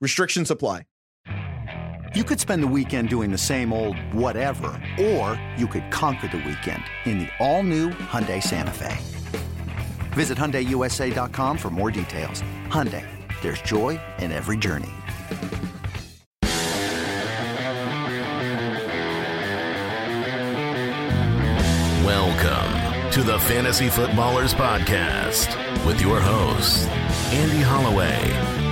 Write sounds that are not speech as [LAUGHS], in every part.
Restrictions apply. You could spend the weekend doing the same old whatever, or you could conquer the weekend in the all-new Hyundai Santa Fe. Visit HyundaiUSA.com for more details. Hyundai, there's joy in every journey. Welcome to the Fantasy Footballers Podcast with your hosts, Andy Holloway,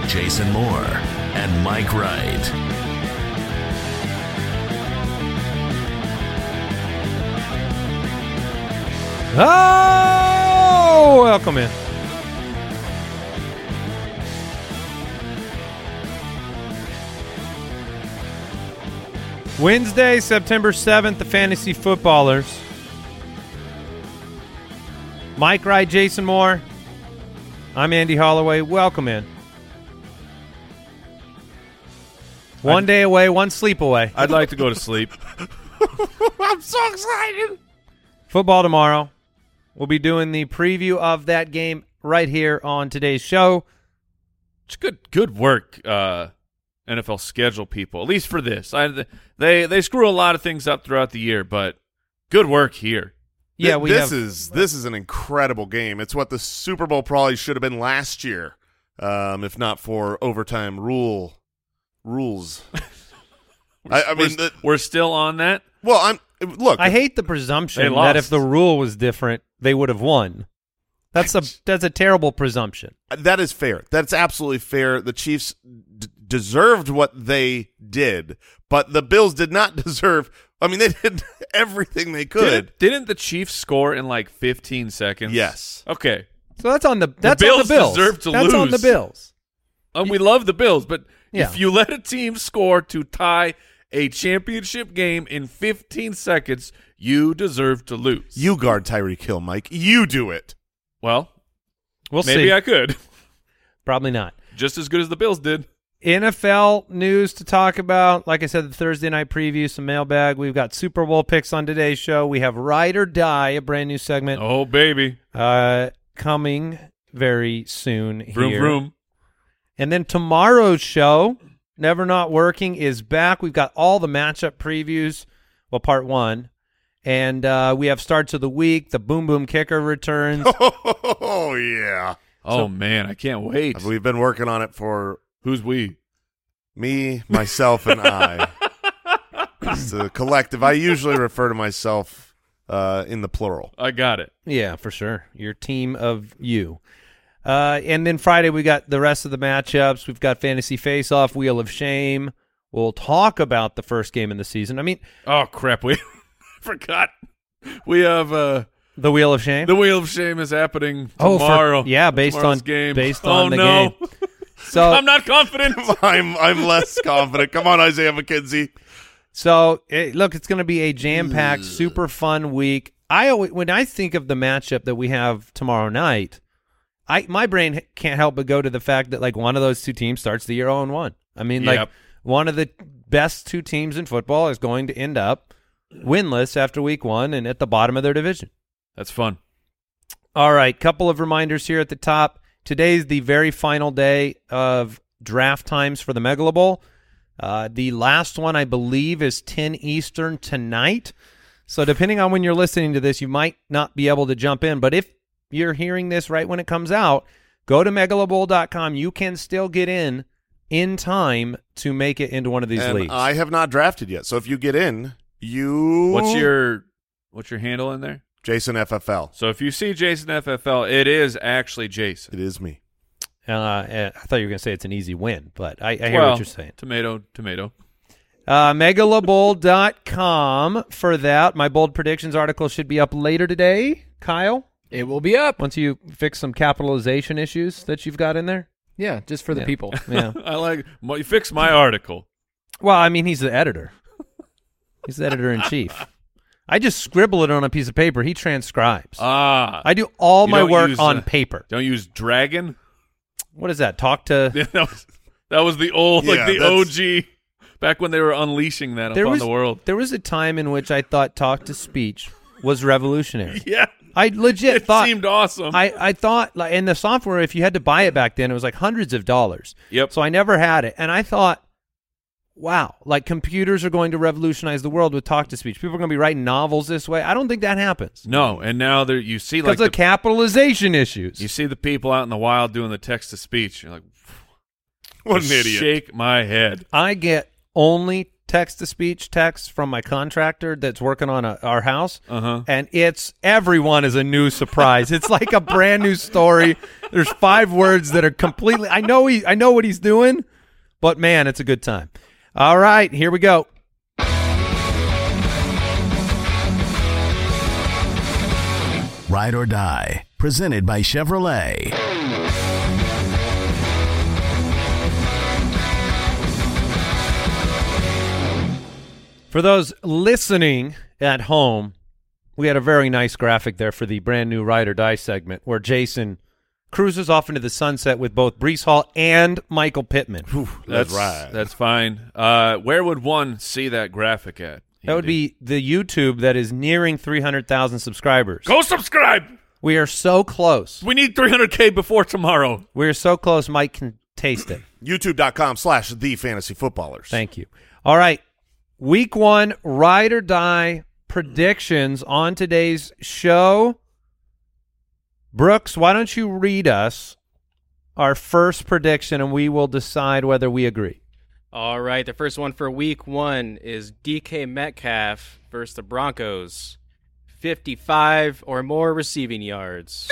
Jason Moore, and Mike Wright. Oh, welcome in. Wednesday, September 7th, the Fantasy Footballers. Mike Wright, Jason Moore. I'm Andy Holloway. Welcome in. One day away, one sleep away. I'd like to go to sleep. [LAUGHS] I'm so excited. Football tomorrow. We'll be doing the preview of that game right here on today's show. It's good good work, uh, NFL schedule people. At least for this. I, they they screw a lot of things up throughout the year, but good work here. Yeah, we this have, is this is an incredible game. It's what the Super Bowl probably should have been last year, um, if not for overtime rule rules. [LAUGHS] I, I mean, we're, the, we're still on that. well, I'm look. I hate the presumption They that if the rule was different, they would have won. That's a [LAUGHS] that's a terrible presumption. that is fair. That's absolutely fair. The Chiefs d- deserved what they did, but the Bills did not [LAUGHS] deserve. I mean, they did everything they could. Didn't, didn't the Chiefs score in like 15 seconds? Yes. Okay. So that's on the that's on Bills the Bills. deserve to that's on the lose. Bills. Um, we love the Bills, but Yeah. if you let a team score to tie a championship game in 15 seconds, you deserve to lose. You guard Tyreek Hill, Mike. You do it. well, We'll maybe see. I could. Probably not. Just as good as the Bills did. NFL news to talk about. Like I said, the Thursday night preview, some mailbag. We've got Super Bowl picks on today's show. We have Ride or Die, a brand new segment, Oh, baby. uh, coming very soon Vroom, here. vroom. And then tomorrow's show, Never Not Working, is back. We've got all the matchup previews, well, part one. And uh, we have starts of the week. The Boom Boom Kicker returns. [LAUGHS] Oh yeah. Oh, man. I can't wait. We've been working on it for Who's we? me, myself, and I. [LAUGHS] it's a collective. I usually refer to myself uh, in the plural. I got it. yeah, for sure. Your team of you. Uh, and then Friday, we got the rest of the matchups. We've got Fantasy Face Off, Wheel of Shame. We'll talk about the first game in the season. I mean, Oh, crap. We [LAUGHS] forgot. We have uh, the Wheel of Shame. the Wheel of Shame is happening Oh, for- tomorrow. yeah, based on- game. based oh, on the no. game. [LAUGHS] so I'm not confident. [LAUGHS] I'm I'm less confident. Come on, Isaiah McKenzie. So eh, look, it's going to be a jam-packed, super fun week. I always, when I think of the matchup that we have tomorrow night, I my brain can't help but go to the fact that like one of those two teams starts the year 0 and 1. I mean, like one of the best two teams in football is going to end up winless after week 1 and at the bottom of their division. That's fun. All right, couple of reminders here at the top. Today's the very final day of draft times for the Megalo Bowl. Uh, the last one, I believe, is 10 Eastern tonight. So depending on when you're listening to this, you might not be able to jump in. But if you're hearing this right when it comes out, go to megalobowl.com. You can still get in in time to make it into one of these and leagues. I have not drafted yet. So if you get in, you What's your what's your handle in there? Jason FFL? So if you see Jason FFL, it is actually Jason. It is me. uh, I thought you were going to say it's an easy win, but I, I hear well, what you're saying. Tomato, tomato. Uh, megalobowl.com for that. My bold predictions article should be up later today. Kyle, It will be up. once you fix some capitalization issues that you've got in there. Yeah, just for the Yeah. people. [LAUGHS] Yeah. I like you fix my article. Well, I mean, he's the editor. He's the editor in chief. [LAUGHS] I just scribble it on a piece of paper. He transcribes. Ah, I do all my work use, on uh, paper. don't use Dragon. What is that? Talk to. Yeah, [LAUGHS] that was that was the old Yeah, like the that's- OG back when they were unleashing that There upon was the world. there was a time in which I thought talk to speech was revolutionary. Yeah, I legit thought. it thought seemed awesome. I, I thought like in the software if you had to buy it back then it was like hundreds of dollars. Yep. So I never had it and I thought wow, like computers are going to revolutionize the world with talk to speech. People are going to be writing novels this way. I don't think that happens. no, and now there you see like of the, capitalization issues. you see the people out in the wild doing the text to speech. You're like, What an idiot. Shake my head. I get only text to speech text from my contractor that's working on a, our house. Uh huh. and it's everyone is a new surprise. it's like a brand new story. There's five words that are completely. I know he. I know what he's doing, but man, it's a good time. All right, here we go. Ride or Die, presented by Chevrolet. For those listening at home, we had a very nice graphic there for the brand new Ride or Die segment where Jason cruises off into the sunset with both Breece Hall and Michael Pittman. That's right. That's fine. Uh, where would one see that graphic at? That would be the YouTube that is nearing 300,000 subscribers. Go subscribe. We are so close. We need 300k before tomorrow. We're so close, Mike can taste it. [CLEARS THROAT] YouTube.com slash the fantasy footballers. Thank you. All right. Week one, ride or die predictions on today's show. Brooks, why don't you read us our first prediction and we will decide whether we agree. All right, the first one for week one is DK Metcalf versus the Broncos. 55 or more receiving yards.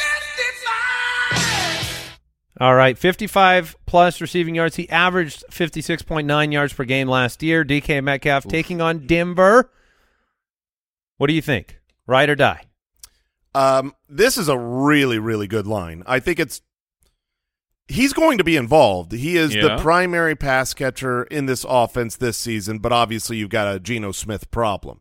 All right, 55 plus receiving yards. He averaged 56.9 yards per game last year. DK Metcalf taking on Denver. What do you think? Ride or die? Um, this is a really, really good line. I think it's he's going to be involved. He is Yeah. the primary pass catcher in this offense this season, but obviously you've got a Geno Smith problem.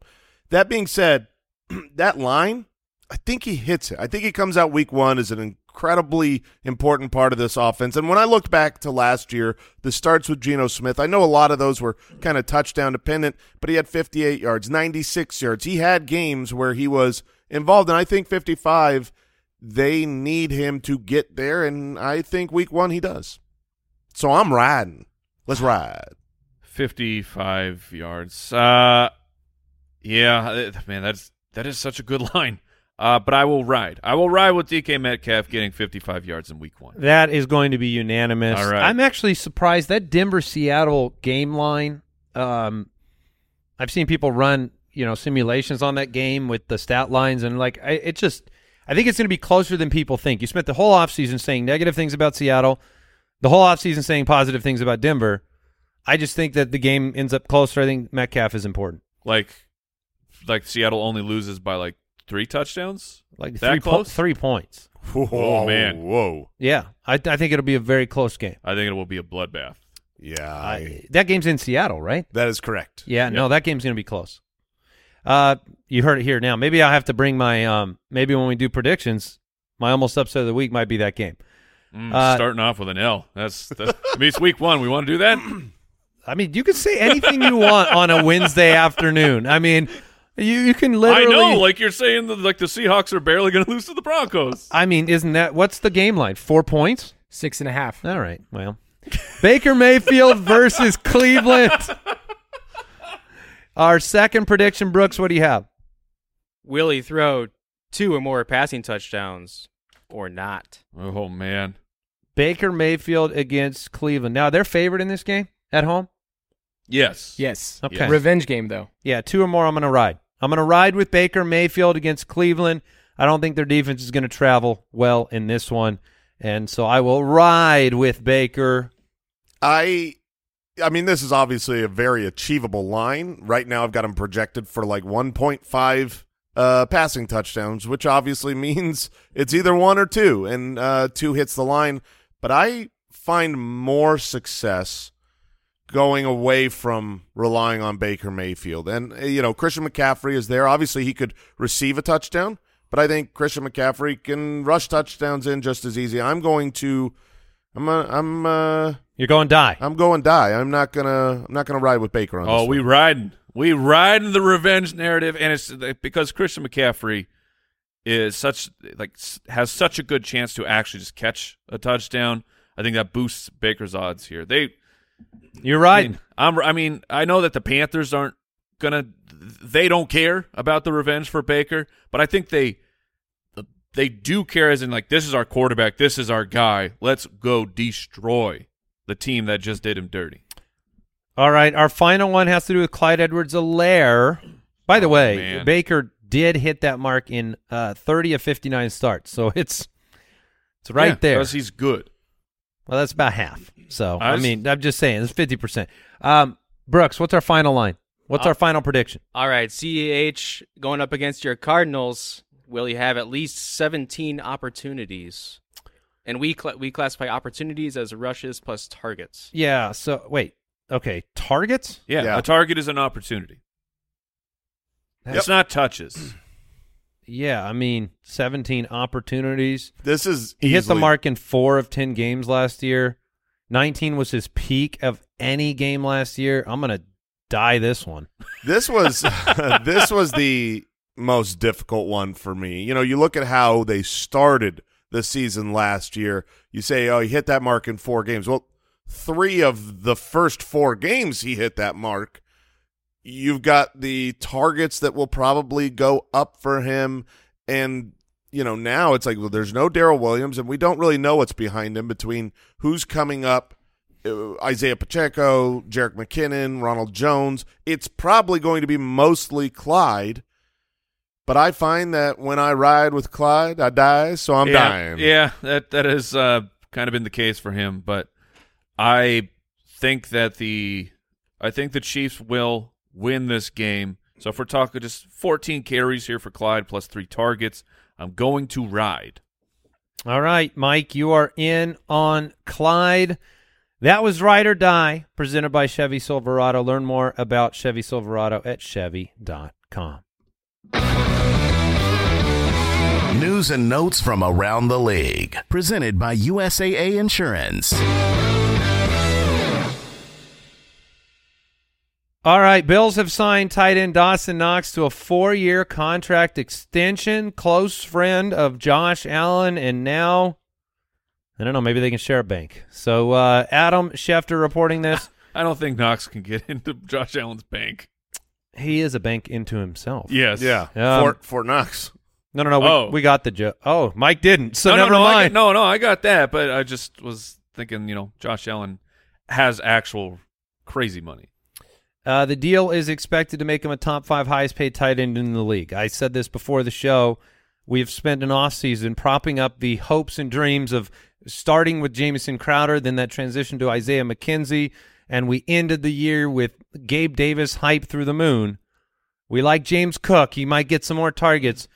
That being said, [CLEARS THROAT] that line, I think he hits it. I think he comes out week one as an incredibly important part of this offense. And when I looked back to last year, the starts with Geno Smith, I know a lot of those were kind of touchdown dependent, but he had 58 yards, 96 yards. He had games where he was involved, and I think 55, they need him to get there, and I think week one he does. So I'm riding. Let's ride. 55 yards. Uh, yeah, man, that's that is such a good [LAUGHS] line. Uh, but I will ride. I will ride with DK Metcalf getting 55 yards in week one. That is going to be unanimous. All right. I'm actually surprised that Denver Seattle game line. Um, I've seen people run you know simulations on that game with the stat lines and like I, it just I think it's going to be closer than people think. You spent the whole offseason saying negative things about Seattle, the whole offseason saying positive things about Denver. I just think that the game ends up closer. I think Metcalf is important. Like, like Seattle only loses by like three touchdowns. Like That three, po- three points. Whoa, man. Whoa. Yeah, I, I think it'll be a very close game. I think it will be a bloodbath. Yeah. I, I, that game's in Seattle, right? that is correct. Yeah, no, that game's going to be close. Uh, you heard it here now. Maybe I'll have to bring my um. Maybe when we do predictions, my almost upset of the week might be that game. Mm, Uh, starting off with an L. That's, that's I mean, it's week one. We want to do that. [CLEARS THROAT] I mean, you can say anything you want on a Wednesday afternoon. I mean, you you can literally. I know, like you're saying, that like the Seahawks are barely going [LAUGHS] to lose to the Broncos. I mean, isn't that what's the game line? Four points. Six and a half. All right. Well, [LAUGHS] Baker Mayfield versus Cleveland. Our second prediction, Brooks. What do you have? Will he throw two or more passing touchdowns or not? Oh man, Baker Mayfield against Cleveland. Now they're favored in this game at home. yes, Yes. Okay. Revenge game, though. Yeah, two or more. I'm going to ride. I'm going to ride with Baker Mayfield against Cleveland. I don't think their defense is going to travel well in this one, and so I will ride with Baker. I I mean this is obviously a very achievable line. Right now I've got him projected for like 1.5 uh passing touchdowns, which obviously [LAUGHS] means it's either one or two and uh two hits the line, but I find more success going away from relying on Baker Mayfield. And, uh, you know, Christian McCaffrey is there. Obviously, he could receive a touchdown, but I think Christian McCaffrey can rush touchdowns in just as easy. I'm going to, I'm, uh, I'm, uh, You're going die. I'm going die. I'm not gonna, I'm not gonna ride with Baker on this. Oh, we one. riding. We riding the revenge narrative, and it's because Christian McCaffrey is such like has such a good chance to actually just catch a touchdown. I think that boosts Baker's odds here. They, You're I right. mean, I'm, I mean, I know that the Panthers aren't gonna, they don't care about the revenge for Baker, but I think they, they do care as in like this is our quarterback, this is our guy. Let's go destroy the team that just did him dirty. All right, our final one has to do with Clyde Edwards-Helaire. By the Oh, way, man. Baker did hit that mark in uh, 30 of 59 starts, so it's it's right Yeah, there. because he's good. Well, that's about half. So I I, mean, I'm just saying it's 50 percent. Um, Brooks, what's our final line? What's Uh, our final prediction? All right, CEH going up against your Cardinals. Will you have at least 17 opportunities? And we cla we classify opportunities as rushes plus targets. Yeah. So wait. Okay. Targets. Yeah, Yeah. a target is an opportunity. It's not touches. [CLEARS THROAT] Yeah. I mean, 17 opportunities. This is He hit the mark in four of 10 games last year. 19 was his peak of any game last year. I'm gonna die this one. [LAUGHS] This was [LAUGHS] this was the most difficult one for me. You know, you look at how they started the season last year. You say, "Oh, he hit that mark in four games." Well, three of the first four games he hit that mark. You've got the targets that will probably go up for him, and you know now it's like well, there's no Darrel Williams, and we don't really know what's behind him between who's coming up uh, Isaiah Pacheco, Jerick McKinnon, Ronald Jones. It's probably going to be mostly Clyde. But I find that when I ride with Clyde, I die, so I'm yeah, dying. Yeah, that that has uh, kind of been the case for him. But I think that the I think the Chiefs will win this game. So if we're talking just 14 carries here for Clyde plus three targets, I'm going to ride. All right, Mike, you are in on Clyde. That was Ride or Die, presented by Chevy Silverado. Learn more about Chevy Silverado at Chevy.com. News and notes from around the league. Presented by USAA Insurance. All right, Bills have signed tight end Dawson Knox to a four-year contract extension. Close friend of Josh Allen, and now I don't know. Maybe they can share a bank. So uh, Adam Schefter reporting this. [LAUGHS] I don't think Knox can get into Josh Allen's bank. he is a bank into himself. Yes. Yeah. Um, Fort Fort Knox. No, no, no. We, Oh. we got the joke. Oh, Mike didn't. So no, never no, no, mind. got, no, no, I got that, but I just was thinking, you know, Josh Allen has actual crazy money. Uh, the deal is expected to make him a top five highest paid tight end in the league. I said this before the show. We've spent an offseason propping up the hopes and dreams of starting with Jamison Crowder, then that transition to Isaiah McKenzie, and we ended the year with Gabe Davis hype through the moon. We like James Cook. He might get some more targets.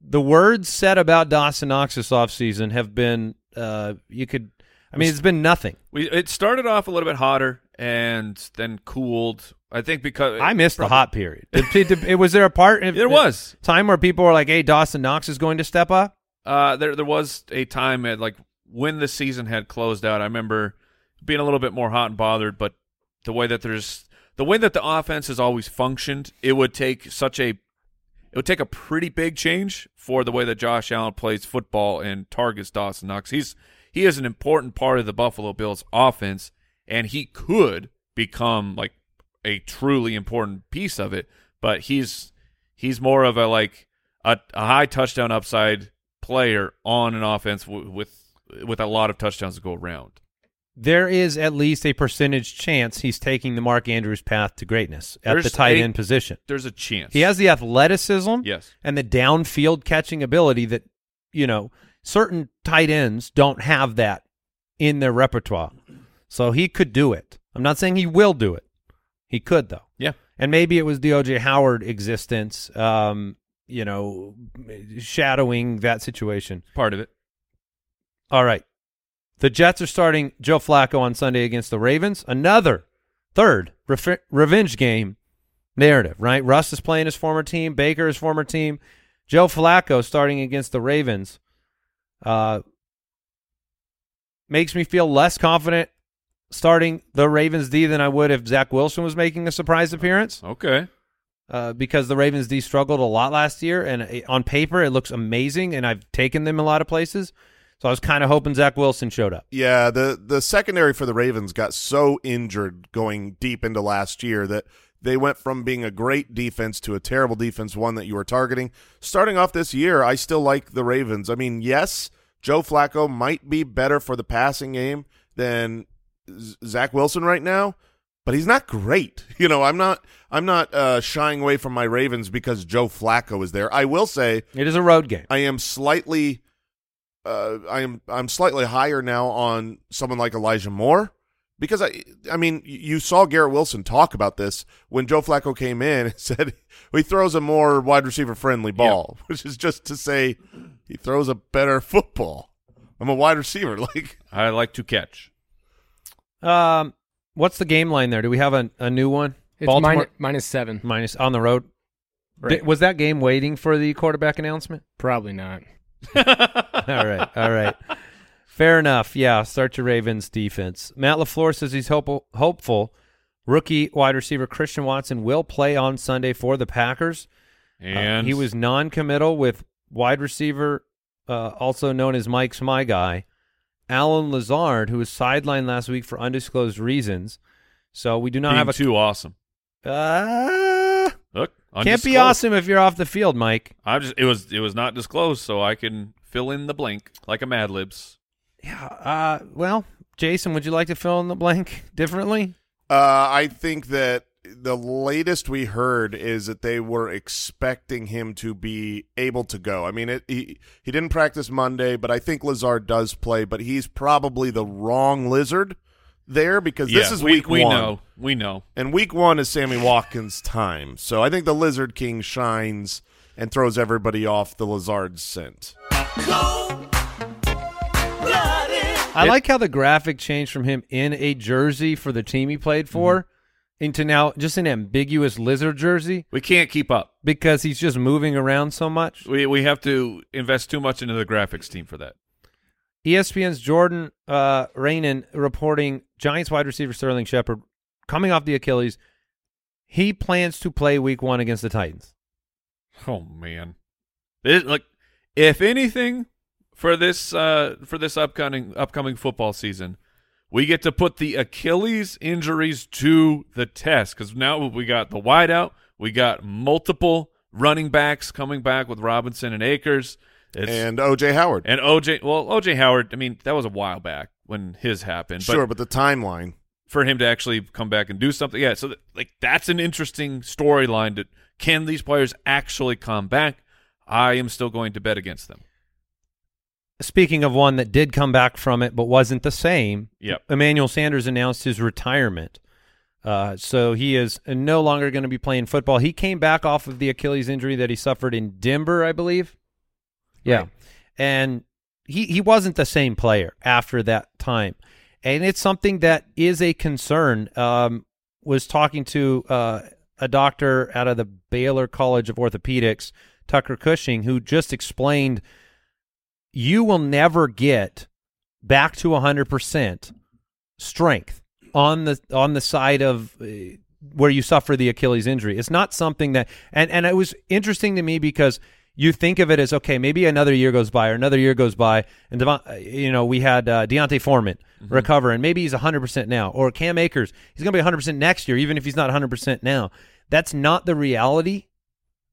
The words said about Dawson Knox this offseason have been, uh, you could, I mean, it's been nothing. We it started off a little bit hotter and then cooled. I think because I missed the hot period. Did- did- it, was there a part? [LAUGHS] There was. time where people were like, "Hey, Dawson Knox is going to step up." Uh, there there was a time at like when the season had closed out. I remember being a little bit more hot and bothered, but the way that there's the way that the offense has always functioned, it would take such a it would take a pretty big change for the way that Josh Allen plays football and targets Dawson Knox. He's he is an important part of the Buffalo Bills offense, and he could become like a truly important piece of it. But he's he's more of a like a, a high touchdown upside player on an offense w- with with a lot of touchdowns to go around. There is at least a percentage chance he's taking the Mark Andrews path to greatness at There's the tight a- end position. There's a chance He has the athleticism yes. and the downfield catching ability that you know certain tight ends don't have that in their repertoire. So he could do it. I'm not saying he will do it. He could though. Yeah. And maybe it was the OJ Howard existence, um, you know, shadowing that situation. Part of it. All right. The Jets are starting Joe Flacco on Sunday against the Ravens. Another third ref- revenge game narrative, right? Russ is playing his former team, Baker his former team, Joe Flacco starting against the Ravens. Uh, makes me feel less confident starting the Ravens D than I would if Zach Wilson was making a surprise appearance. Okay. Uh, because the Ravens D struggled a lot last year, and it, on paper it looks amazing, and I've taken them a lot of places. So I was kind of hoping Zach Wilson showed up. Yeah, the the secondary for the Ravens got so injured going deep into last year that they went from being a great defense to a terrible defense, one that you were targeting. Starting off this year, I still like the Ravens. I mean, yes, Joe Flacco might be better for the passing game than Z- Zach Wilson right now, but he's not great. [LAUGHS] You know, I'm not I'm not uh, shying away from my Ravens because Joe Flacco is there. I will say It is a road game. I am slightly uh, I am I'm slightly higher now on someone like Elijah Moore because I I mean you saw Garrett Wilson talk about this when Joe Flacco came in and [LAUGHS] said he throws a more wide receiver friendly ball, [LAUGHS] which is just to say he throws a better football. I'm a wide receiver, like I like to catch. Um, what's the game line there? Do we have a, a new one? It's Baltimore minus, minus seven. minus on the road. Right. Did- was that game waiting for the quarterback announcement? Probably not. [LAUGHS] all right, all right. Fair enough. Yeah, start your Ravens defense. Matt LaFleur says he's hope- hopeful rookie wide receiver Christian Watson will play on Sunday for the Packers. Uh, And he was non-committal with wide receiver, uh, also known as Mike's my guy, Allen Lazard, who was sidelined last week for undisclosed reasons. So we do not being have a too awesome. uh, Look, can't be awesome if you're off the field, Mike. I'm just it was it was not disclosed, so I can fill in the blank like a Mad Libs. Yeah. Uh, well, Jason, would you like to fill in the blank [LAUGHS] differently? Uh, I think that the latest we heard is that they were expecting him to be able to go. I mean, it, he he didn't practice Monday, but I think Lazard does play. But he's probably the wrong Lizard there because this is we, week we one, We know we know. and week one is Sammy Watkins' time. So I think the Lizard King shines and throws everybody off the Lazard scent. I like how the graphic changed from him in a jersey for the team he played for mm-hmm. Into now just an ambiguous lizard jersey We can't keep up. because he's just moving around so much. We we have to invest too much into the graphics team for that. ESPN's Jordan uh, Raanan reporting Giants wide receiver Sterling Shepard coming off the Achilles. He plans to play week one against the Titans. Oh man, this, like if anything for this uh for this upcoming upcoming football season, we get to put the Achilles injuries to the test because now we got the wideout, we got multiple running backs coming back with Robinson and Akers, it's, and OJ Howard. and OJ. Well, OJ Howard. I mean, that was a while back when his happened. sure, but but the timeline. for him to actually come back and do something. Yeah, so th- like that's an interesting storyline. That can these players actually come back? I am still going to bet against them. Speaking of one that did come back from it but wasn't the same, Yep. Emmanuel Sanders announced his retirement. Uh, so he is no longer going to be playing football. He came back off of the Achilles injury that he suffered in Denver, I believe. Yeah. Right. And he, he wasn't the same player after that time. And it's something that is a concern. Um, was talking to uh, a doctor out of the Baylor College of Orthopedics, Tucker Cushing, who just explained you will never get back to 100% strength on the on the side of uh, where you suffer the Achilles injury. It's not something that and and it was interesting to me because you think of it as okay, maybe another year goes by or another year goes by, and Devon, uh, you know we had uh, D'Onta Foreman recover, and maybe he's 100 percent now, or Cam Akers, he's going to be 100 percent next year, even if he's not 100 percent now. That's not the reality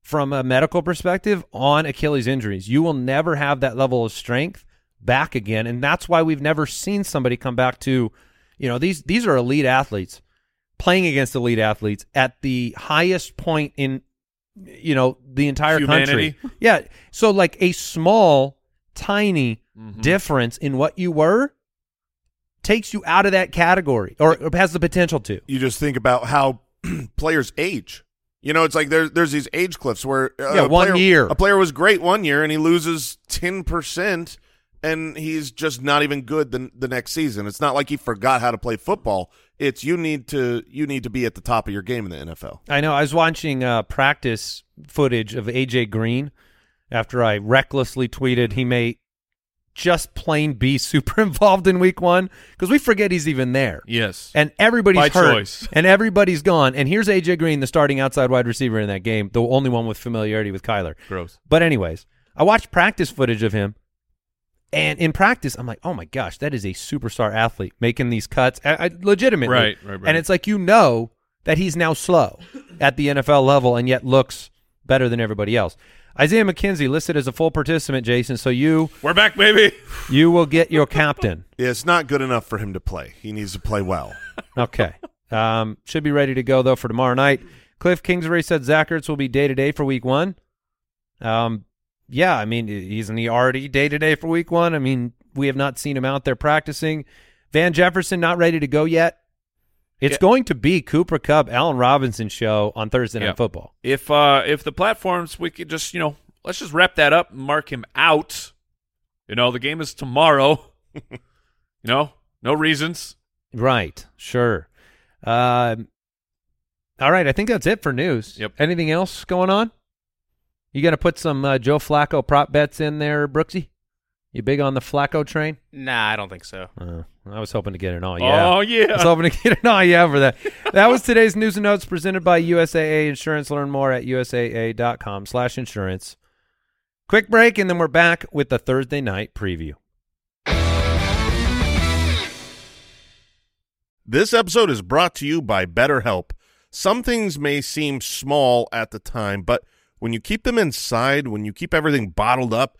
from a medical perspective on Achilles injuries. You will never have that level of strength back again, and that's why we've never seen somebody come back to, you know, these these are elite athletes playing against elite athletes at the highest point in you know the entire Humanity. country. Yeah, so like a small, tiny mm-hmm. difference in what you were takes you out of that category, or, or has the potential to. you just think about how [CLEARS THROAT] players age. You know, it's like there's there's these age cliffs where uh, Yeah, a one player- year. a player was great one year and he loses ten percent and he's just not even good the, the next season. It's not like he forgot how to play football. It's you need to you need to be at the top of your game in the NFL. I know. I was watching uh, practice footage of AJ Green after I recklessly tweeted he may just plain be [LAUGHS] super involved in week one because we forget he's even there. Yes. And everybody's By hurt, choice. [LAUGHS] and everybody's gone. And here's AJ Green, the starting outside wide receiver in that game, the only one with familiarity with Kyler. Gross. But anyways, I watched practice footage of him, and in practice, I'm like, oh my gosh, that is a superstar athlete making these cuts, I, I, legitimately. Right, right, right. And it's like you know that he's now slow at the NFL level, and yet looks better than everybody else. Isaiah McKenzie listed as a full participant, Jason. So you We're back, baby. you will get your captain. [LAUGHS] Yeah, it's not good enough for him to play. He needs to play well. [LAUGHS] Okay. Um, should be ready to go though for tomorrow night. Cliff Kingsbury said Zach Ertz will be day to day for week one. Um, yeah, I mean, isn't he already day to day for week one? I mean, we have not seen him out there practicing. Van Jefferson not ready to go yet. It's Yeah. going to be Cooper Kupp, Allen Robinson show on Thursday Night Yeah. Football. If uh if the platforms we could just you know let's just wrap that up and mark him out. You know the game is tomorrow. [LAUGHS] you know no reasons. Right. Sure. Um, all right. I think that's it for news. Yep. Anything else going on? You going to put some uh, Joe Flacco prop bets in there, Brooksy? You big on the Flacco train? Nah, I don't think so. Uh, I was hoping to get an all yeah. Oh I was hoping to get an all yeah for that. That was today's news and notes presented by USAA Insurance. Learn more at usaa.com slash insurance. Quick break, and then we're back with the Thursday night preview. This episode is brought to you by BetterHelp. Some things may seem small at the time, but when you keep them inside, when you keep everything bottled up,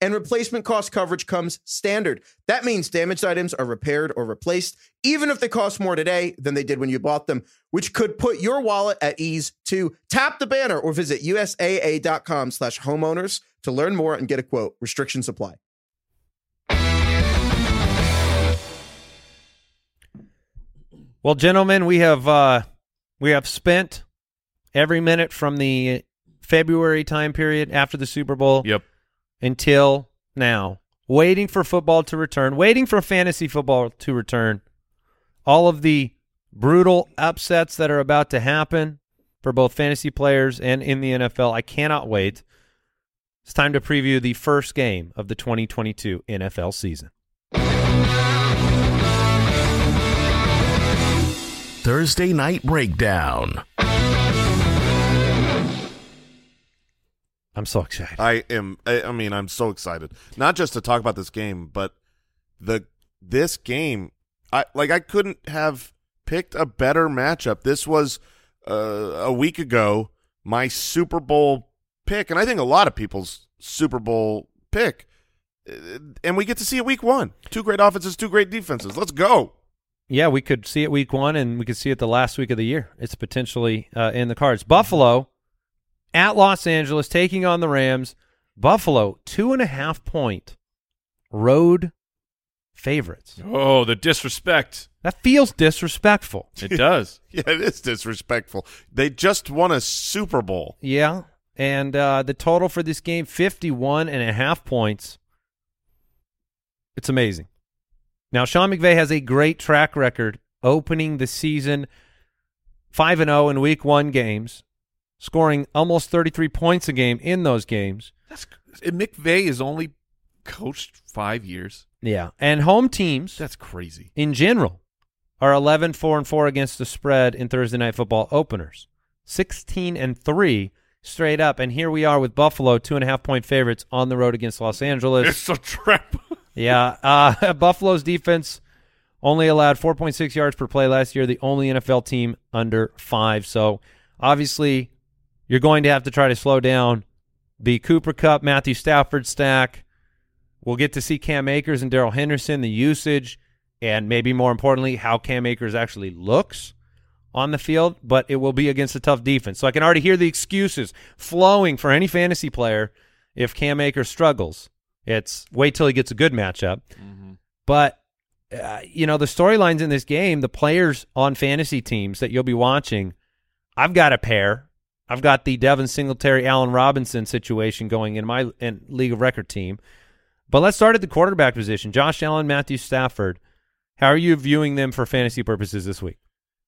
and replacement cost coverage comes standard. That means damaged items are repaired or replaced, even if they cost more today than they did when you bought them, which could put your wallet at ease too. Tap the banner or visit USAA.com slash homeowners to learn more and get a quote. Restrictions apply. Well, gentlemen, we have uh, we have spent every minute from the February time period after the Super Bowl Yep. Until now, waiting for football to return, waiting for fantasy football to return. All of the brutal upsets that are about to happen for both fantasy players and in the NFL. I cannot wait. It's time to preview the first game of the 2022 NFL season. Thursday Night Breakdown. I'm so excited. I am. I, I mean, I'm so excited. Not just to talk about this game, but the this game. I like. I couldn't have picked a better matchup. This was uh, a week ago my Super Bowl pick, and I think a lot of people's Super Bowl pick. Uh, And we get to see it week one. Two great offenses, two great defenses. Let's go. Yeah, we could see it week one, and we could see it the last week of the year. It's potentially uh, in the cards. Buffalo at Los Angeles taking on the Rams. Buffalo two and a half point road favorites. Oh, the disrespect. That feels disrespectful. [LAUGHS] It does. [LAUGHS] Yeah, it is disrespectful. They just won a Super Bowl. Yeah. And uh, the total for this game, 51 and a half points. It's amazing. Now, Sean McVay has a great track record opening the season 5 and 0 in week 1 games, scoring almost 33 points a game in those games. That's and McVay is only coached five years. Yeah. And home teams That's crazy. in general are 11 4 and 4 against the spread in Thursday night football openers. 16 and 3 straight up. And here we are with Buffalo, two and a half point favorites on the road against Los Angeles. It's a trap. [LAUGHS] Yeah, uh, [LAUGHS] Buffalo's defense only allowed 4.6 yards per play last year. The only NFL team under five. So obviously, you're going to have to try to slow down the Cooper Kupp, Matthew Stafford stack. We'll get to see Cam Akers and Darrell Henderson, the usage, and maybe more importantly, how Cam Akers actually looks on the field. But it will be against a tough defense. So I can already hear the excuses flowing for any fantasy player if Cam Akers struggles. It's wait till he gets a good matchup. But uh, you know the storylines in this game, the players on fantasy teams that you'll be watching. I've got a pair. I've got the Devin Singletary, Allen Robinson situation going in my in league of record team. But let's start at the quarterback position. Josh Allen, Matthew Stafford. How are you viewing them for fantasy purposes this week?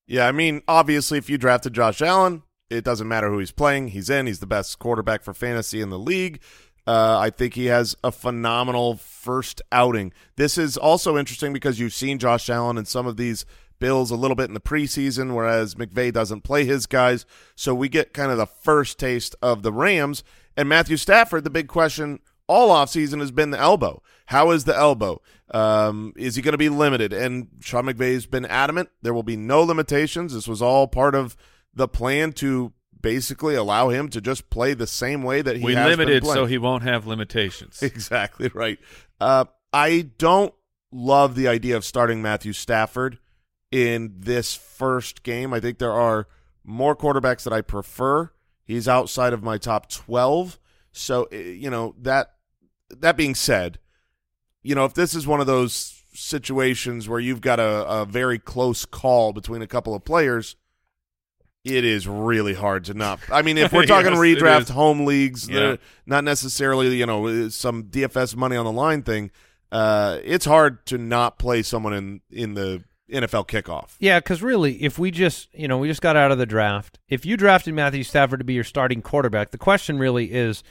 Yeah, I mean, obviously, if you drafted Josh Allen, it doesn't matter who he's playing. He's in. He's the best quarterback for fantasy in the league. Uh, I think he has a phenomenal first outing. This is also interesting because you've seen Josh Allen in some of these Bills a little bit in the preseason, whereas McVay doesn't play his guys. So we get kind of the first taste of the Rams. And Matthew Stafford, the big question all offseason has been the elbow. How is the elbow? Um, is he going to be limited? And Sean McVay has been adamant there will be no limitations. This was all part of the plan to basically allow him to just play the same way that he we limited so he won't have limitations. [LAUGHS] Exactly right. Uh, I don't love the idea of starting Matthew Stafford in this first game. I think there are more quarterbacks that I prefer. He's outside of my top 12. So, eh, you know, that that being said, you know, if this is one of those situations where you've got a, a very close call between a couple of players, it is really hard to not. I mean, if we're [LAUGHS] talking Yes, redraft home leagues, Yeah. not necessarily, you know, some DFS money on the line thing, uh, it's hard to not play someone in in the NFL kickoff. Yeah, because really, if we just you know we just got out of the draft, if you drafted Matthew Stafford to be your starting quarterback, the question really is,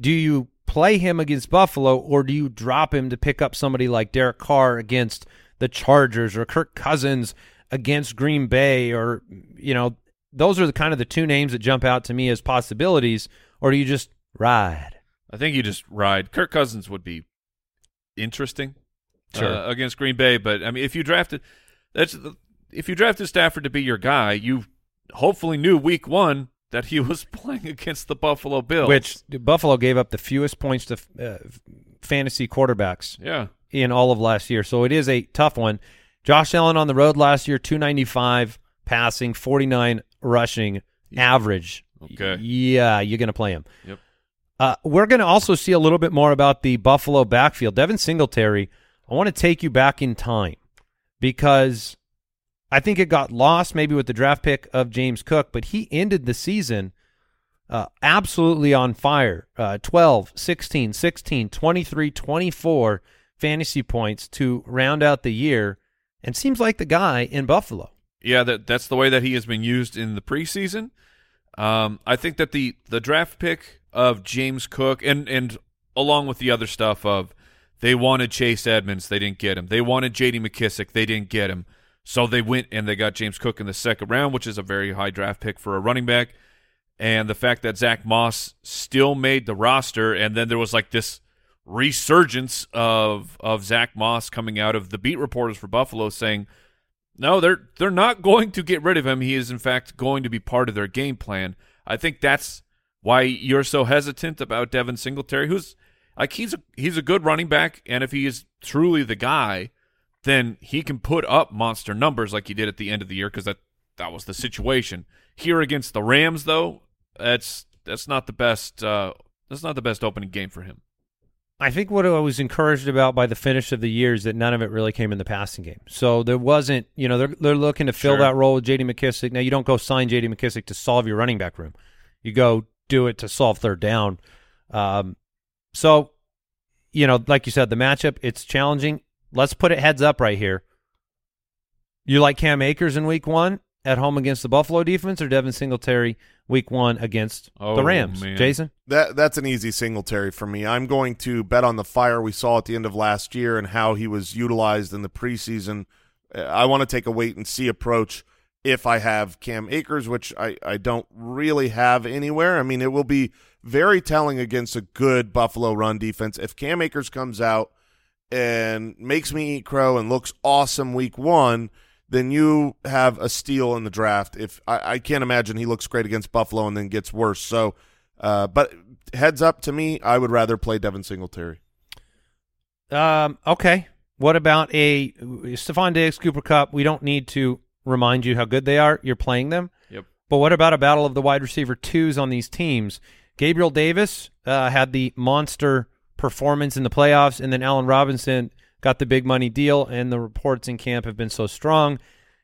do you play him against Buffalo or do you drop him to pick up somebody like Derek Carr against the Chargers or Kirk Cousins against Green Bay or you know those are the kind of the two names that jump out to me as possibilities, or do you just ride? I think you just ride. Kirk Cousins would be interesting Sure. uh, against Green Bay, but I mean, if you drafted that's if you drafted Stafford to be your guy, you hopefully knew Week One that he [LAUGHS] was playing against the Buffalo Bills, Which Buffalo gave up the fewest points to uh, fantasy quarterbacks yeah, in all of last year. So it is a tough one. Josh Allen on the road last year, 295 passing, 49 rushing average. Okay. Yeah, you're going to play him. Yep. Uh, we're going to also see a little bit more about the Buffalo backfield. Devin Singletary, I want to take you back in time because I think it got lost maybe with the draft pick of James Cook, but he ended the season uh, absolutely on fire. Uh, 12, 16, 16, 23, 24 fantasy points to round out the year and seems like the guy in Buffalo. Yeah, that that's the way that he has been used in the preseason. Um, I think that the the draft pick of James Cook and and along with the other stuff of they wanted Chase Edmonds, they didn't get him. They wanted J.D. McKissic, they didn't get him. So they went and they got James Cook in the second round, which is a very high draft pick for a running back. And the fact that Zach Moss still made the roster, and then there was like this resurgence of of Zach Moss coming out of the beat reporters for Buffalo saying, no, they're they're not going to get rid of him. He is in fact going to be part of their game plan. I think that's why you're so hesitant about Devin Singletary, who's like he's a he's a good running back, and if he is truly the guy, then he can put up monster numbers like he did at the end of the year because that that was the situation. Here against the Rams, though, that's that's not the best. Uh, that's not the best opening game for him. I think what I was encouraged about by the finish of the year is that none of it really came in the passing game. So there wasn't, you know, they're they're looking to fill Sure. that role with J.D. McKissic. Now you don't go sign J.D. McKissic to solve your running back room. You go do it to solve third down. Um, so, you know, like you said, the matchup it's challenging. Let's put it heads up right here. You like Cam Akers in Week One at home against the Buffalo defense, or Devin Singletary Week One against the Oh, Rams? man. Jason. That that's an easy Singletary for me. I'm going to bet on the fire we saw at the end of last year and how he was utilized in the preseason. Uh, I want to take a wait and see approach if I have Cam Akers, which I, I don't really have anywhere. I mean, it will be very telling against a good Buffalo run defense. If Cam Akers comes out and makes me eat crow and looks awesome week one, then you have a steal in the draft. If I, I can't imagine he looks great against Buffalo and then gets worse. So, uh, but heads up to me, I would rather play Devin Singletary. Um, okay. What about a Stefon Diggs, Cooper Kupp? We don't need to remind you how good they are. You're playing them. Yep. But what about a battle of the wide receiver twos on these teams? Gabriel Davis uh, had the monster performance in the playoffs, and then Allen Robinson got the big money deal, and the reports in camp have been so strong.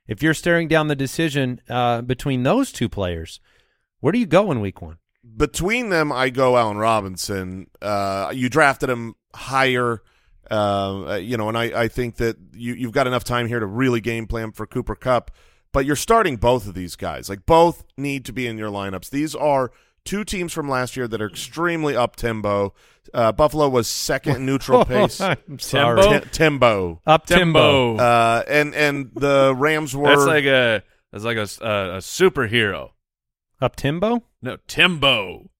If you're staring down the decision uh, between those two players, where do you go in week one? Between them, I go Allen Robinson. Uh, you drafted him higher, uh, you know, and I, I think that you, you've got enough time here to really game plan for Cooper Kupp. But you're starting both of these guys. Like both need to be in your lineups. These are two teams from last year that are extremely up tempo. Uh, Buffalo was second neutral [LAUGHS] pace. I'm sorry. Timbo? Ti- Timbo. Up Timbo. Timbo. Uh, and and the Rams were that's like a that's like a, s- a- a superhero. Up Timbo? No, Timbo.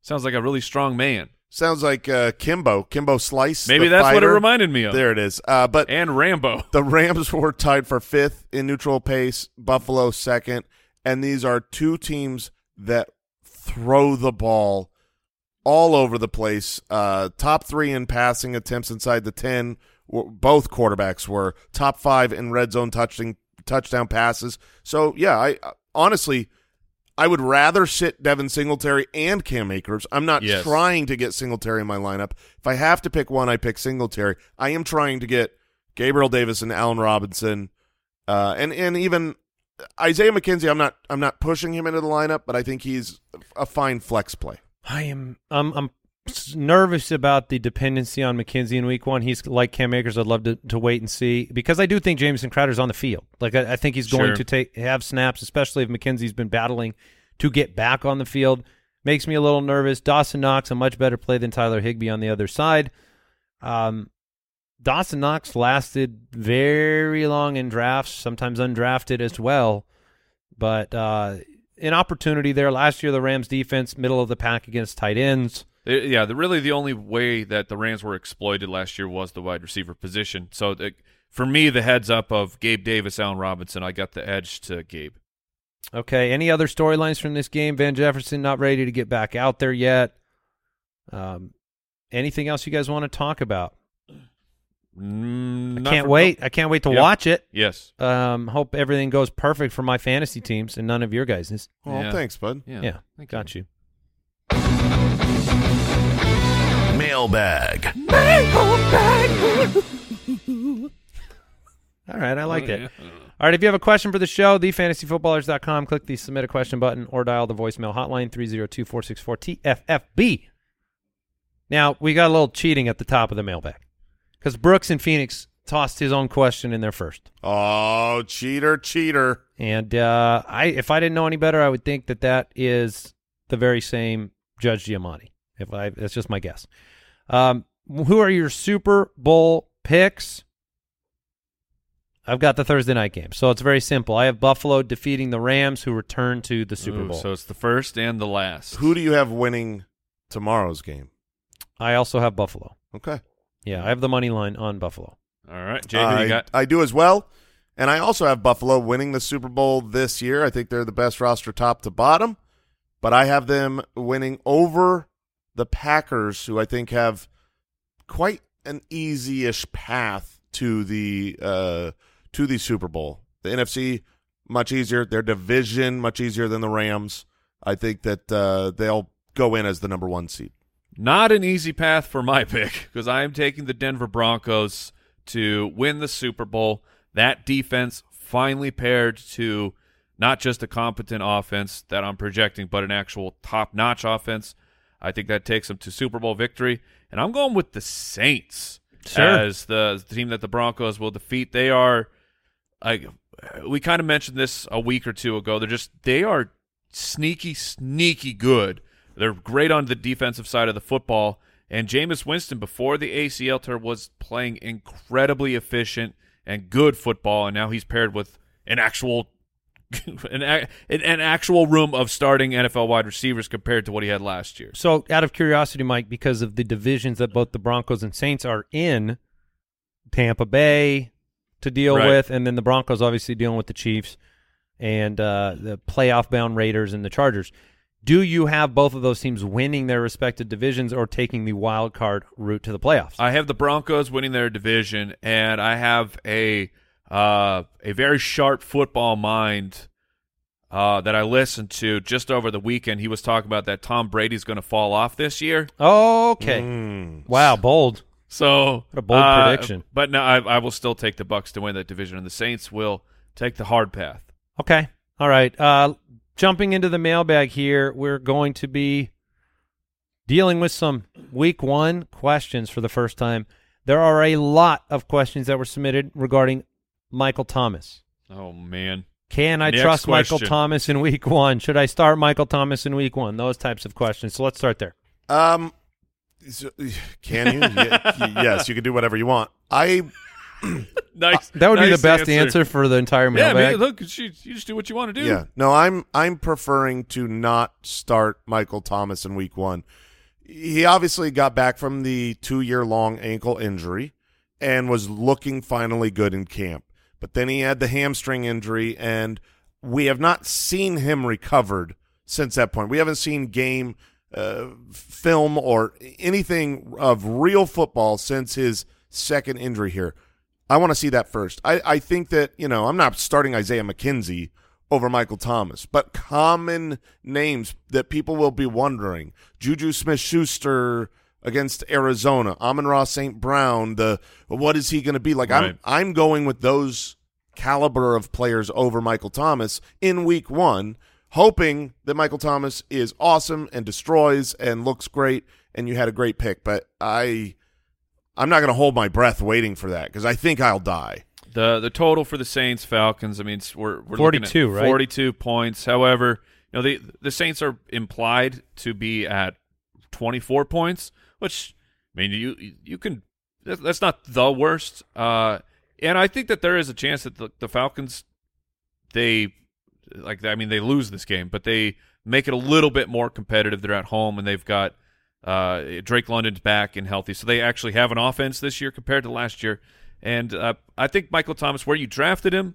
Sounds like a really strong man. sounds like uh, Kimbo, Kimbo Slice. Maybe the that's what it reminded me of. There it is. Uh, but And Rambo. the Rams [LAUGHS] were tied for fifth in neutral pace. Buffalo second, and these are two teams that throw the ball all over the place. Uh, top three in passing attempts inside the ten. Both quarterbacks were top five in red zone touchdown touchdown passes. So yeah, I honestly. I would rather sit Devin Singletary and Cam Akers. I'm not Yes. trying to get Singletary in my lineup. If I have to pick one, I pick Singletary. I am trying to get Gabriel Davis and Allen Robinson, uh, and and even Isaiah McKenzie. I'm not I'm not pushing him into the lineup, but I think he's a fine flex play. I am I'm I'm nervous about the dependency on McKenzie in week one. He's like Cam Akers. I'd love to, to wait and see because I do think Jameson Crowder's on the field. Like I, I think he's going Sure. to take have snaps, especially if McKenzie's been battling to get back on the field. Makes me a little nervous. Dawson Knox a much better play than Tyler Higbee on the other side. Um, Dawson Knox lasted very long in drafts, sometimes undrafted as well. But uh, an opportunity there last year. The Rams defense, middle of the pack against tight ends. Uh, Yeah, the, really the only way that the Rams were exploited last year was the wide receiver position. So the, for me, the heads up of Gabe Davis, Allen Robinson, I got the edge to Gabe. Okay. Any other storylines from this game? Van Jefferson not ready to get back out there yet. Um, anything else you guys want to talk about? Mm, I can't for- wait. I can't wait to Yeah. watch it. Yes. Um, hope everything goes perfect for my fantasy teams and none of your guys'. Oh, Yeah. thanks, bud. Yeah. Yeah, Thank got you. Mailbag. Mailbag. [LAUGHS] All right, I like it. [LAUGHS] All right, if you have a question for the show, thefantasyfootballers.com, click the submit a question button or dial the voicemail hotline 302-464-TFFB. Now, we got a little cheating at the top of the mailbag because Brooks and Phoenix tossed his own question in there first. Oh, cheater, cheater. And uh, I, if I didn't know any better, I would think that that is the very same Judge Giamatti. If I, that's just my guess. Um, who are your Super Bowl picks? I've got the Thursday night game, so it's very simple. I have Buffalo defeating the Rams, who return to the Super Ooh, Bowl. So it's the first and the last. Who do you have winning tomorrow's game? I also have Buffalo. Okay. Yeah, I have the money line on Buffalo. All right, Jay, who I, you got? I do as well. And I also have Buffalo winning the Super Bowl this year. I think they're the best roster top to bottom. But I have them winning over the Packers, who I think have quite an easy-ish path to the uh, to the Super Bowl. The NFC much easier. Their division much easier than the Rams. I think that uh, they'll go in as the number one seed. Not an easy path for my pick because I am taking the Denver Broncos to win the Super Bowl. That defense finally paired to not just a competent offense that I'm projecting, but an actual top notch offense. I think that takes them to Super Bowl victory. And I'm going with the Saints Sure. as the, the team that the Broncos will defeat. They are, I, we kind of mentioned this a week or two ago. They're just, they are sneaky, sneaky good. They're great on the defensive side of the football. And Jameis Winston, before the ACL tear, was playing incredibly efficient and good football. And now he's paired with an actual [LAUGHS] an, an, actual room of starting NFL wide receivers compared to what he had last year. So, out of curiosity, Mike, because of the divisions that both the Broncos and Saints are in, Tampa Bay to deal Right. with, and then the Broncos obviously dealing with the Chiefs and uh, the playoff-bound Raiders and the Chargers. Do you have both of those teams winning their respective divisions or taking the wild card route to the playoffs? I have the Broncos winning their division, and I have a uh, a very sharp football mind uh, that I listened to just over the weekend. He was talking about that Tom Brady's going to fall off this year. okay. Mm. Wow, bold. So What a bold uh, prediction. But no, I, I will still take the Bucs to win that division, and the Saints will take the hard path. Okay. All right. Uh, jumping into the mailbag here, we're going to be dealing with some week one questions for the first time. There are a lot of questions that were submitted regarding Michael Thomas. Oh man, Can I Next trust Michael. Thomas in week one? Should I start Michael Thomas in week one? Those types of questions. So let's start there. Um, so- [SIGHS] can you? Yes, you can do whatever you want. I [CLEARS THROAT] nice. That would be the best answer. for the entire Yeah, mailbag. man, look, you, you just do what you want to do. yeah no I'm I'm preferring to not start Michael Thomas in week one. He obviously got back from the two year long ankle injury and was looking finally good in camp, but then he had the hamstring injury and we have not seen him recovered since that point. We haven't seen game uh, film or anything of real football since his second injury here. I want to see that first. I, I think that, you know, I'm not starting Isaiah McKenzie over Michael Thomas, but common names that people will be wondering. Juju Smith Schuster against Arizona, Amon Ra St. Brown, the what is he going to be? Like Right. I'm I'm going with those caliber of players over Michael Thomas in week one, hoping that Michael Thomas is awesome and destroys and looks great and you had a great pick. But I I'm not going to hold my breath waiting for that because I think I'll die. The the total for the Saints Falcons. I mean, it's- we're, we're 42, looking at right? Forty two points. However, you know the the Saints are implied to be at twenty four points, which I mean you you can that's not the worst. Uh, and I think that there is a chance that the, the Falcons they like I mean they lose this game, but they make it a little bit more competitive. They're at home and they've got uh, Drake London's back and healthy, so they actually have an offense this year compared to last year. And uh, I think Michael Thomas, where you drafted him,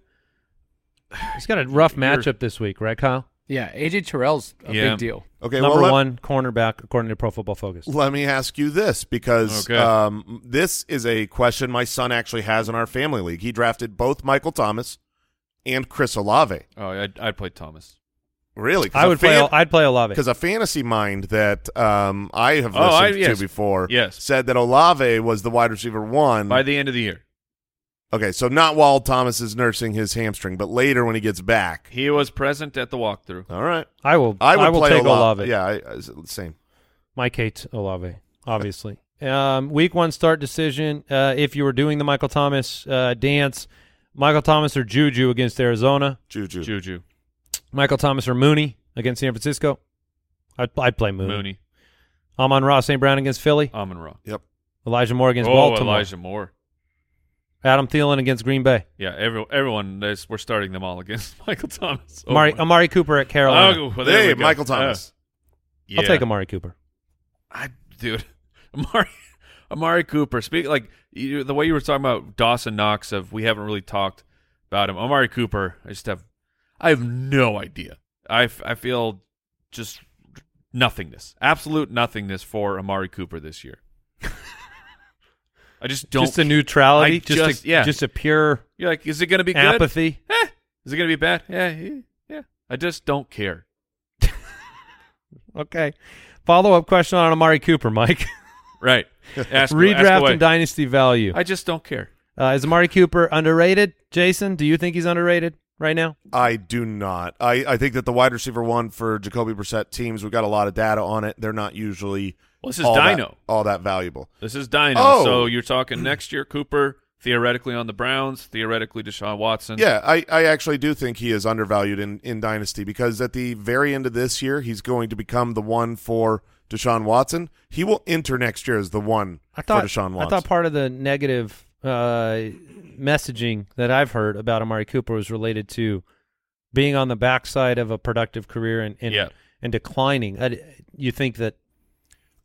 He's got a rough matchup this week, right, Kyle? Yeah, AJ Terrell's a Yeah. big deal. Okay, Number well, let- one cornerback according to Pro Football Focus. Let me ask you this because Okay. um, this is a question my son actually has in our family league. He drafted both Michael Thomas and Chris Olave. oh, I'd, I'd play Thomas. Really? I would play. I'd play Olave. because a fantasy mind that um, I have Oh, listened I- yes. to before Yes. said that Olave was the wide receiver one. By the end of the year, okay, so not while Thomas is nursing his hamstring, but later when he gets back. he was present at the walkthrough. All right, I will. I would will play take Olave. Olave. Yeah, I, I, same. Mike hates Olave, obviously. Um, week one start decision. Uh, if you were doing the Michael Thomas uh, dance, Michael Thomas or Juju against Arizona, Juju. Juju, Michael Thomas or Mooney against San Francisco. I'd, I'd play Mooney. Mooney, Amon Ra St. Brown against Philly. Amon Ra. Yep. Elijah Moore against Oh, Baltimore. Elijah Moore. Adam Thielen against Green Bay. Yeah, every, everyone. Is, we're starting them all against [LAUGHS] Michael Thomas. Oh, Amari, Amari Cooper at Carolina. Oh, well, there Hey, we go. Michael Thomas. Yeah. I'll take Amari Cooper. I dude, [LAUGHS] Amari Amari Cooper. Speak like you, the way you were talking about Dawson Knox. Of we haven't really talked about him. Amari Cooper. I just have, I have no idea. I, f- I feel just nothingness, absolute nothingness for Amari Cooper this year. [LAUGHS] I just don't. just a neutrality. I just, just- a, yeah. just a pure You're like, is it going to be good? apathy. Eh, is it going to be bad? Yeah, yeah, yeah. I just don't care. [LAUGHS] Okay. Follow up question on Amari Cooper, Mike. [LAUGHS] Right. Ask, ask Redraft away. and dynasty value. I just don't care. Uh, is Amari Cooper underrated? Jason, do you think he's underrated right now? I do not. I, I think that the wide receiver one for Jacoby Brissett teams, we've got a lot of data on it. They're not usually Well, this is all that- Dino. all that valuable. This is Dino. Oh. So you're talking next year, Cooper, theoretically on the Browns, theoretically Deshaun Watson. Yeah, I, I actually do think he is undervalued in, in Dynasty because at the very end of this year, he's going to become the one for Deshaun Watson. He will enter next year as the one I thought for Deshaun I thought part of the negative uh, messaging that I've heard about Amari Cooper was related to being on the backside of a productive career and and, Yeah. and declining. Uh, you think that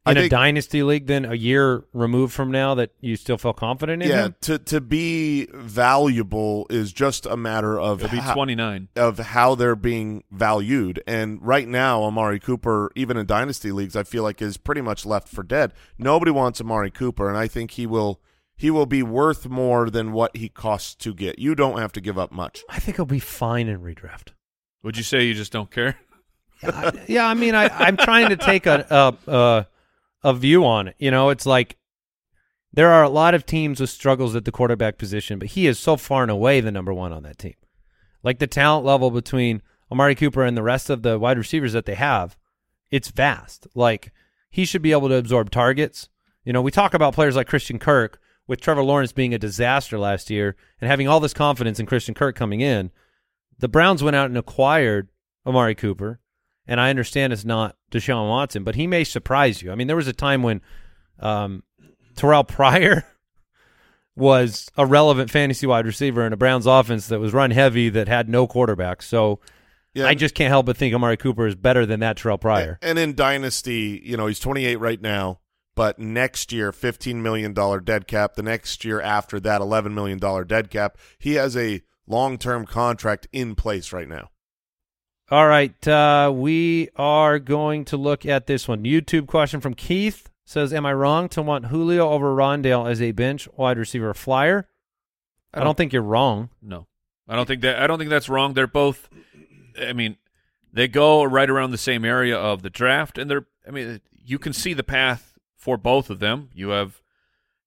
I in a dynasty league, then a year removed from now, that you still feel confident in yeah, him? to to be valuable is just a matter of He'll be 29. of how they're being valued. And right now, Amari Cooper, even in dynasty leagues, I feel like is pretty much left for dead. Nobody wants Amari Cooper, and I think he will he will be worth more than what he costs to get. You don't have to give up much. I think he'll be fine in redraft. Would you say you just don't care? I- yeah, I mean, I, I'm trying to take a, a a a view on it. You know, it's like there are a lot of teams with struggles at the quarterback position, but he is so far and away the number one on that team. Like the talent level between Amari Cooper and the rest of the wide receivers that they have, it's vast. Like he should be able to absorb targets. You know, we talk about players like Christian Kirk with Trevor Lawrence being a disaster last year and having all this confidence in Christian Kirk coming in. The Browns went out and acquired Amari Cooper, and I understand it's not Deshaun Watson, but he may surprise you. I mean, there was a time when um, Terrell Pryor [LAUGHS] was a relevant fantasy wide receiver in a Browns offense that was run heavy that had no quarterback. So Yeah, I just can't help but think Amari Cooper is better than that Terrell Pryor. And in Dynasty, you know, he's 28 right now, but next year, $15 million dead cap. The next year after that, $11 million dead cap. He has a long term contract in place right now. All right, uh, we are going to look at this one. YouTube question from Keith says, "Am I wrong to want Julio over Rondale as a bench wide receiver flyer?" I don't, think you're wrong. No, I don't think that. I don't think that's wrong. They're both. I mean, they go right around the same area of the draft, and they're. I mean, you can see the path for both of them. You have,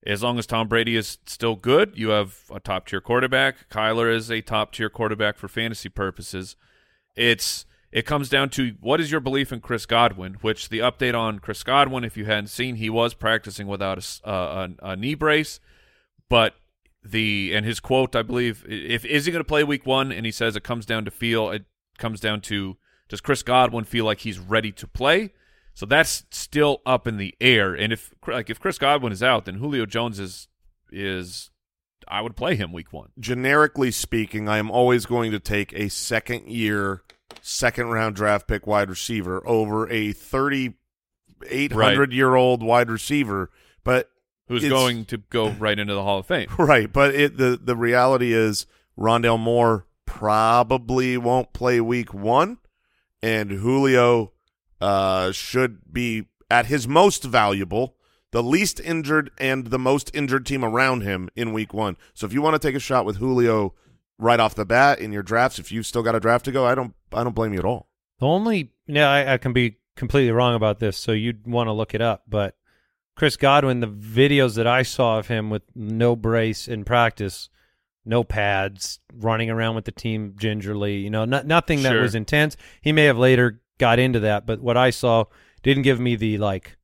as long as Tom Brady is still good, you have a top tier quarterback. Kyler is a top tier quarterback for fantasy purposes. It's. It comes down to what is your belief in Chris Godwin, which the update on Chris Godwin, if you hadn't seen, he was practicing without a uh, a, a knee brace, but the and his quote, I believe, if is he going to play week one, and he says it comes down to feel. It comes down to does Chris Godwin feel like he's ready to play? So that's still up in the air. And if like if Chris Godwin is out, then Julio Jones is is I would play him week one. Generically speaking, I am always going to take a second year, second round draft pick wide receiver over a 3,800 year old wide receiver. But Who's going to go right into the Hall of Fame? [LAUGHS] Right, but it the the reality is Rondale Moore probably won't play week one, and Julio uh, should be at his most valuable, the least injured and the most injured team around him in week one. So if you want to take a shot with Julio right off the bat in your drafts, if you've still got a draft to go, I don't I don't blame you at all. The only now I, I can be completely wrong about this, so you'd want to look it up. But Chris Godwin, the videos that I saw of him with no brace in practice, no pads, running around with the team gingerly, you know, no, nothing that Sure. was intense. He may have later got into that, but what I saw didn't give me the like.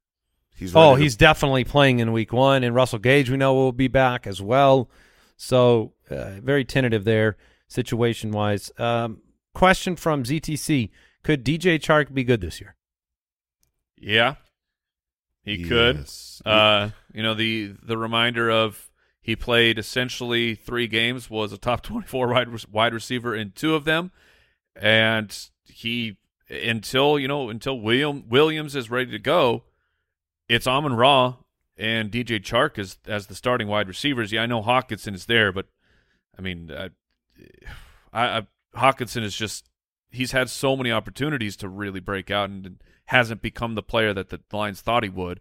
He's Oh, ready to- he's definitely playing in week one, and Russell Gage we know will be back as well. So uh, very tentative there, situation wise. Um, question from ZTC: Could DJ Chark be good this year? Yeah, he could. Uh, you know the the reminder of he played essentially three games, was a top twenty four wide wide receiver in two of them, and he until you know until William Williams is ready to go, it's Amon Ra and DJ Chark as as the starting wide receivers. Yeah, I know Hockenson is there, but I mean, uh, [SIGHS] I, I Hockenson is just he's had so many opportunities to really break out and hasn't become the player that the Lions thought he would.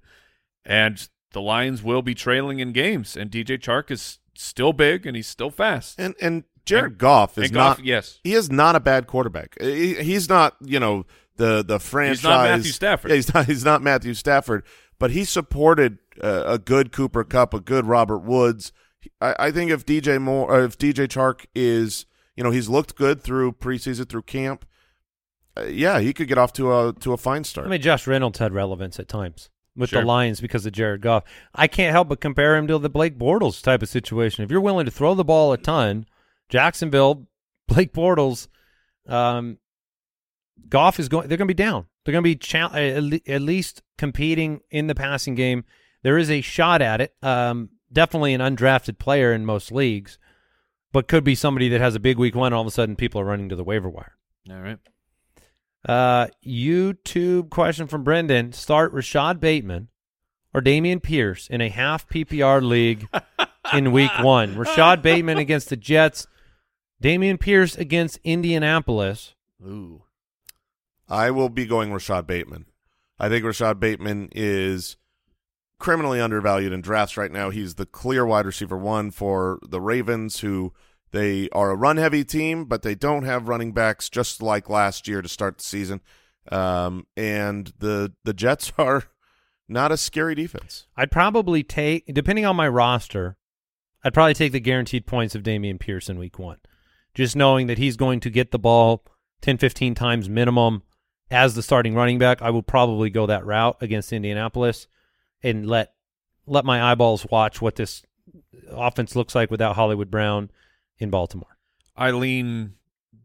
And the Lions will be trailing in games, and DJ Chark is still big and he's still fast. and and Jared And- Goff is Goff, not yes, he is not a bad quarterback. He- He's not, you know, the the franchise. He's not Matthew Stafford. Yeah, he's not. He's not Matthew Stafford, but he supported uh, a good Cooper Kupp, a good Robert Woods. I, I think if DJ Moore, or if DJ Chark is, you know, he's looked good through preseason, through camp. Uh, yeah, he could get off to a to a fine start. I mean, Josh Reynolds had relevance at times with Sure. the Lions because of Jared Goff. I can't help but compare him to the Blake Bortles type of situation. If you're willing to throw the ball a ton, Jacksonville, Blake Bortles, um, Goff is going. They're going to be down. They're going to be cha- at least competing in the passing game. There is a shot at it. Um, definitely an undrafted player in most leagues, but could be somebody that has a big week one. All of a sudden, people are running to the waiver wire. All right. Uh, YouTube question from Brendan: Start Rashod Bateman or Dameon Pierce in a half PPR league [LAUGHS] in Week One. Rashod Bateman against the Jets. Dameon Pierce against Indianapolis. Ooh. I will be going Rashod Bateman. I think Rashod Bateman is criminally undervalued in drafts right now. He's the clear wide receiver one for the Ravens, who they are a run heavy team, but they don't have running backs just like last year to start the season. Um, and the the Jets [LAUGHS] are not a scary defense. I'd probably take, depending on my roster, I'd probably take the guaranteed points of Dameon Pierce in Week One, just knowing that he's going to get the ball 10, 15 times minimum as the starting running back. I will probably go that route against Indianapolis and let let my eyeballs watch what this offense looks like without Hollywood Brown in Baltimore. I lean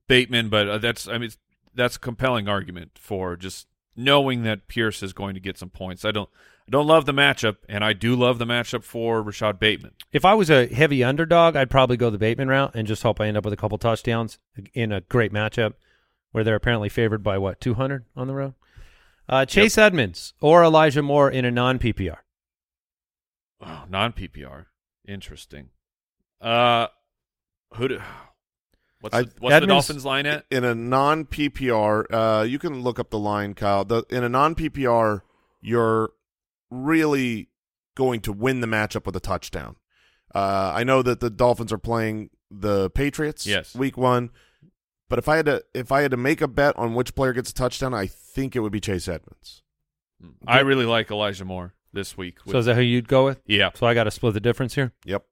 Bateman, but uh, that's I mean that's a compelling argument for just knowing that Pierce is going to get some points. I don't I don't love the matchup, and I do love the matchup for Rashod Bateman. If I was a heavy underdog, I'd probably go the Bateman route and just hope I end up with a couple touchdowns in a great matchup where they're apparently favored by what 200 on the road. Uh, Chase Edmonds or Elijah Moore in a non PPR. Oh, non PPR, interesting. Uh, who? Do, what's I- the, what's the Dolphins line at? In a non PPR, uh, you can look up the line, Kyle. The, in a non PPR, you're really going to win the matchup with a touchdown. Uh, I know that the Dolphins are playing the Patriots Yes. week one, but if I had to if I had to make a bet on which player gets a touchdown, I think it would be Chase Edmonds. I really like Elijah Moore this week. So is that who you'd go with? yeah, So I got to split the difference here. Yep.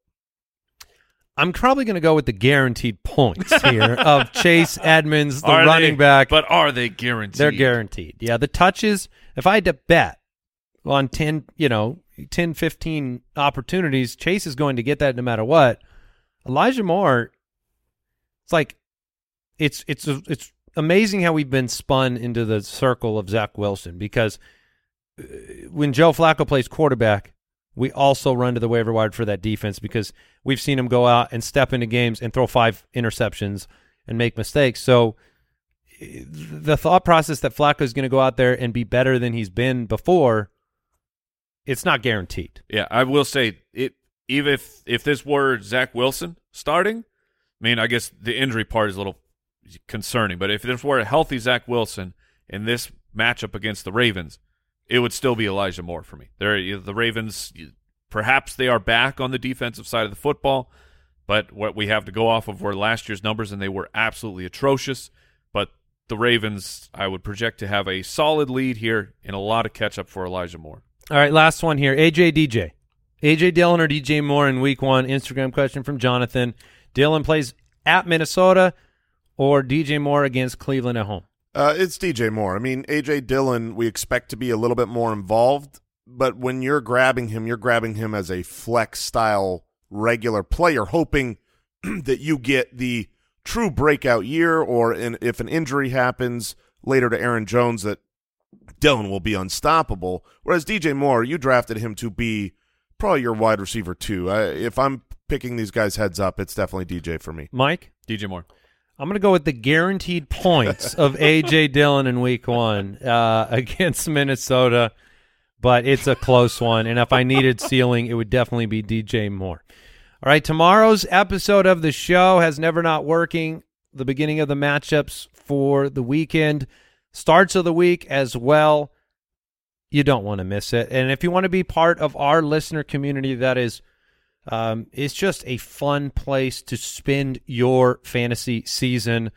I'm probably going to go with the guaranteed points here [LAUGHS] of Chase Edmonds, the Are running they- back. But are they guaranteed? They're guaranteed. Yeah, the touches, if I had to bet on 10, you know, 10, 15 opportunities, Chase is going to get that no matter what. Elijah Moore, it's like, it's, it's, it's amazing how we've been spun into the circle of Zach Wilson because uh, when Joe Flacco plays quarterback, we also run to the waiver wire for that defense because we've seen him go out and step into games and throw five interceptions and make mistakes. So the thought process that Flacco is going to go out there and be better than he's been before, it's not guaranteed. Yeah, I will say it. Even if if this were Zach Wilson starting, I mean, I guess the injury part is a little concerning. But if this were a healthy Zach Wilson in this matchup against the Ravens, it would still be Elijah Moore for me. They're the Ravens. Perhaps they are back on the defensive side of the football, but what we have to go off of were last year's numbers, and they were absolutely atrocious. But the Ravens, I would project to have a solid lead here and a lot of catch up for Elijah Moore. All right, last one here. AJ DJ. AJ Dillon or DJ Moore in week one? Instagram question from Jonathan. Dillon plays at Minnesota or DJ Moore against Cleveland at home? Uh, it's DJ Moore. I mean, AJ Dillon, we expect to be a little bit more involved, but when you're grabbing him, you're grabbing him as a flex style regular player, hoping [CLEARS THROAT] that you get the true breakout year, or in, if an injury happens later to Aaron Jones, that Dillon will be unstoppable. Whereas DJ Moore, you drafted him to be probably your wide receiver too. I, if I'm picking these guys heads up, it's definitely DJ for me. Mike? DJ Moore. I'm going to go with the guaranteed points of [LAUGHS] AJ Dillon in week one uh, [LAUGHS] against Minnesota, but it's a close one. And if I needed ceiling, it would definitely be DJ Moore. All right, tomorrow's episode of the show has never not working. The beginning of the matchups for the weekend, starts of the week as well. You don't want to miss it. And if you want to be part of our listener community, that is um, it's just a fun place to spend your fantasy season.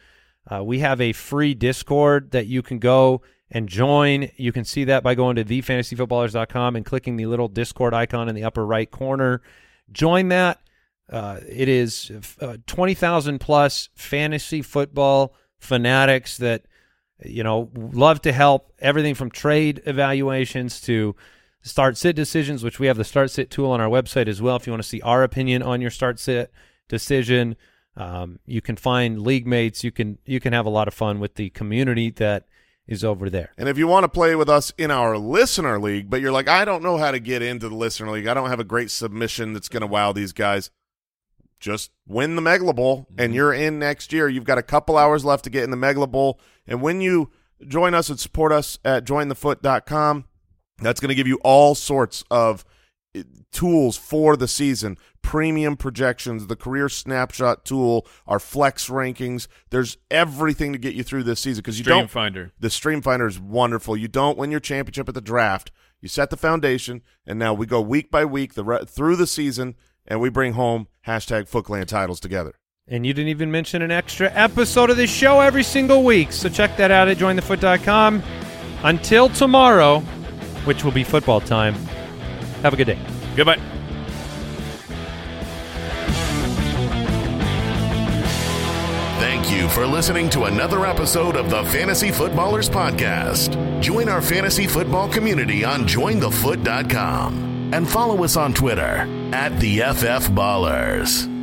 Uh, we have a free Discord that you can go and join. You can see that by going to thefantasyfootballers.com and clicking the little Discord icon in the upper right corner. Join that. Uh, it is uh, 20,000 plus fantasy football fanatics that, you know, love to help everything from trade evaluations to start sit decisions, which we have the start sit tool on our website as well. If you want to see our opinion on your start sit decision, um, you can find league mates. You can you can have a lot of fun with the community that is over there. And if you want to play with us in our listener league, but you're like, I don't know how to get into the listener league. I don't have a great submission that's going to wow these guys. Just win the Megala Bowl, and you're in next year. You've got a couple hours left to get in the Megala Bowl. And when you join us and support us at jointhefoot.com, that's going to give you all sorts of uh, tools for the season premium projections the career snapshot tool our flex rankings there's everything to get you through this season because you Stream don't Finder. the stream finder is wonderful you don't win your championship at the draft you set the foundation and now we go week by week the through the season and we bring home hashtag Footclan titles together And you didn't even mention an extra episode of this show every single week. So check that out at jointhefoot.com. Until tomorrow, which will be football time, have a good day. Goodbye. Thank you for listening to another episode of the Fantasy Footballers Podcast. Join our fantasy football community on jointhefoot.com and follow us on Twitter at the FF Ballers.